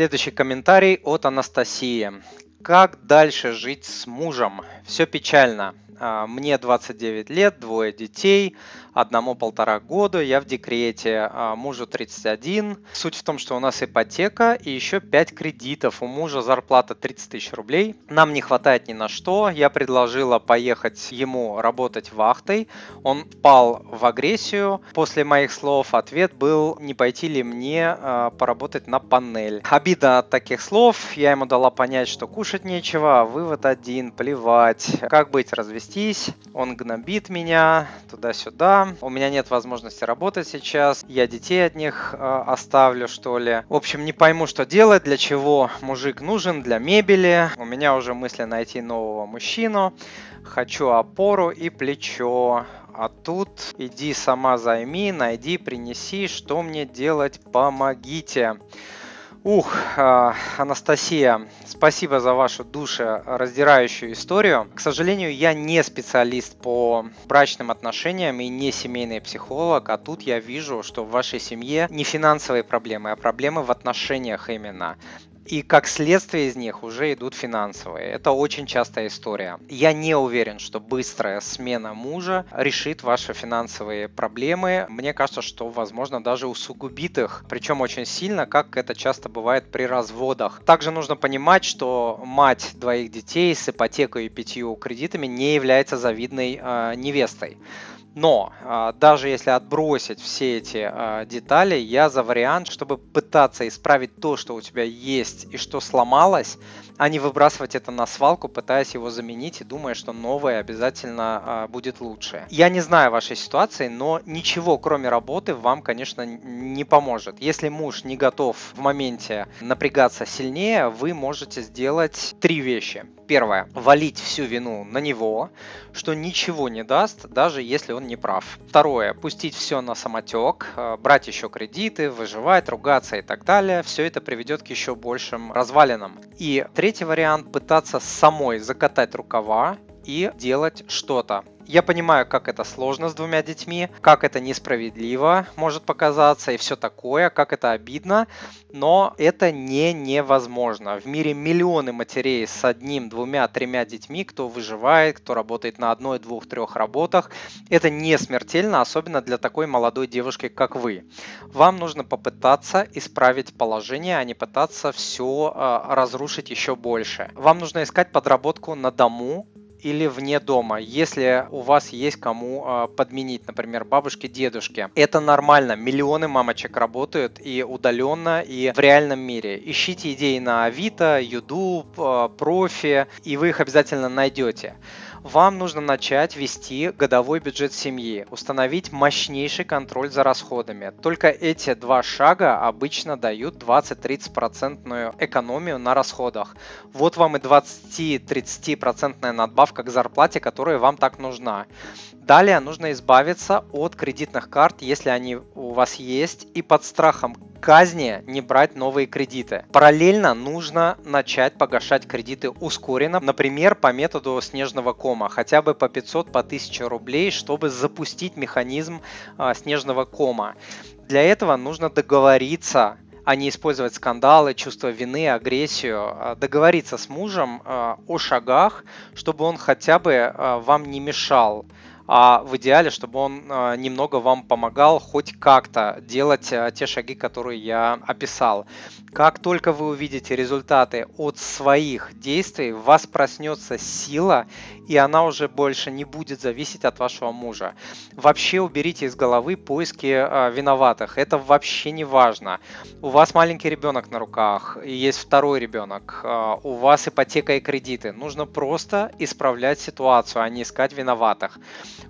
Следующий комментарий от Анастасии. Как дальше жить с мужем? Все печально. А, мне 29 лет, двое детей, одному полтора года, я в декрете, а мужу 31. Суть в том, что у нас ипотека и еще 5 кредитов. У мужа зарплата 30 тысяч рублей. Нам не хватает ни на что. Я предложила поехать ему работать вахтой. Он впал в агрессию. После моих слов ответ был, не пойти ли мне э, поработать на панель. Обида от таких слов. Я ему дала понять, что кушать нечего. Вывод один, плевать. Как быть, развестись? Он гнобит меня туда-сюда у меня нет возможности работать сейчас, я детей от них э, оставлю, что ли. В общем, не пойму, что делать, для чего мужик нужен, для мебели. У меня уже мысли найти нового мужчину. Хочу опору и плечо. А тут иди сама займи, найди, принеси, что мне делать, помогите. Ух, а, Анастасия, спасибо за вашу душераздирающую историю. К сожалению, я не специалист по брачным отношениям и не семейный психолог, а тут я вижу, что в вашей семье не финансовые проблемы, а проблемы в отношениях именно и как следствие из них уже идут финансовые. Это очень частая история. Я не уверен, что быстрая смена мужа решит ваши финансовые проблемы. Мне кажется, что, возможно, даже усугубит их, причем очень сильно, как это часто бывает при разводах. Также нужно понимать, что мать двоих детей с ипотекой и пятью кредитами не является завидной э, невестой. Но а, даже если отбросить все эти а, детали, я за вариант, чтобы пытаться исправить то, что у тебя есть и что сломалось, а не выбрасывать это на свалку, пытаясь его заменить и думая, что новое обязательно а, будет лучше. Я не знаю вашей ситуации, но ничего, кроме работы, вам, конечно, не поможет. Если муж не готов в моменте напрягаться сильнее, вы можете сделать три вещи. Первое. Валить всю вину на него, что ничего не даст, даже если он не прав. Второе. Пустить все на самотек, э, брать еще кредиты, выживать, ругаться и так далее. Все это приведет к еще большим развалинам. И третий вариант. Пытаться самой закатать рукава и делать что-то. Я понимаю, как это сложно с двумя детьми, как это несправедливо может показаться и все такое, как это обидно, но это не невозможно. В мире миллионы матерей с одним, двумя, тремя детьми, кто выживает, кто работает на одной, двух, трех работах. Это не смертельно, особенно для такой молодой девушки, как вы. Вам нужно попытаться исправить положение, а не пытаться все э, разрушить еще больше. Вам нужно искать подработку на дому, или вне дома, если у вас есть кому э, подменить, например, бабушки, дедушки. Это нормально. Миллионы мамочек работают и удаленно, и в реальном мире. Ищите идеи на Авито, YouTube, э, профи, и вы их обязательно найдете вам нужно начать вести годовой бюджет семьи, установить мощнейший контроль за расходами. Только эти два шага обычно дают 20-30% экономию на расходах. Вот вам и 20-30% надбавка к зарплате, которая вам так нужна. Далее нужно избавиться от кредитных карт, если они у вас есть, и под страхом казни не брать новые кредиты. Параллельно нужно начать погашать кредиты ускоренно, например, по методу снежного кома, хотя бы по 500, по 1000 рублей, чтобы запустить механизм а, снежного кома. Для этого нужно договориться а не использовать скандалы, чувство вины, агрессию, а договориться с мужем а, о шагах, чтобы он хотя бы а, вам не мешал а в идеале, чтобы он а, немного вам помогал хоть как-то делать а, те шаги, которые я описал. Как только вы увидите результаты от своих действий, в вас проснется сила, и она уже больше не будет зависеть от вашего мужа. Вообще уберите из головы поиски э, виноватых. Это вообще не важно. У вас маленький ребенок на руках, и есть второй ребенок, у вас ипотека и кредиты. Нужно просто исправлять ситуацию, а не искать виноватых.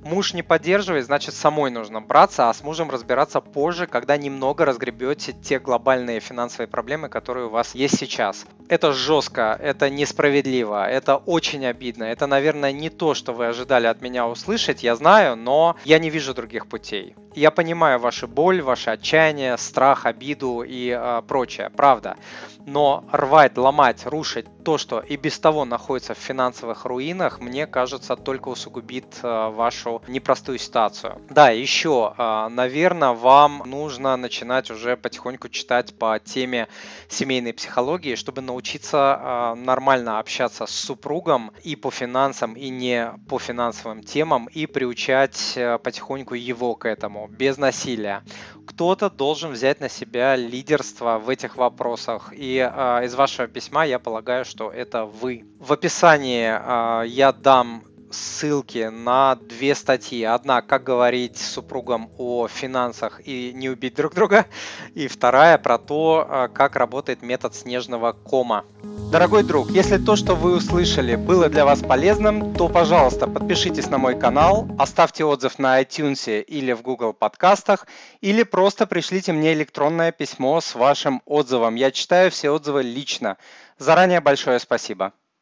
Муж не поддерживает, значит самой нужно браться, а с мужем разбираться позже, когда немного разгребете те глобальные финансовые проблемы, которые у вас есть сейчас. Это жестко, это несправедливо, это очень обидно, это, наверное, не то, что вы ожидали от меня услышать, я знаю, но я не вижу других путей. Я понимаю вашу боль, ваше отчаяние, страх, обиду и э, прочее, правда. Но рвать, ломать, рушить то, что и без того находится в финансовых руинах, мне кажется, только усугубит э, вашу непростую ситуацию. Да, еще, э, наверное, вам нужно начинать уже потихоньку читать по теме семейной психологии, чтобы научиться э, нормально общаться с супругом и по финансам, и не по финансовым темам, и приучать потихоньку его к этому, без насилия. Кто-то должен взять на себя лидерство в этих вопросах. И из вашего письма я полагаю, что это вы. В описании э, я дам ссылки на две статьи. Одна, как говорить с супругом о финансах и не убить друг друга. И вторая про то, а, как работает метод снежного кома. Дорогой друг, если то, что вы услышали, было для вас полезным, то, пожалуйста, подпишитесь на мой канал, оставьте отзыв на iTunes или в Google подкастах, или просто пришлите мне электронное письмо с вашим отзывом. Я читаю все отзывы лично. Заранее большое спасибо.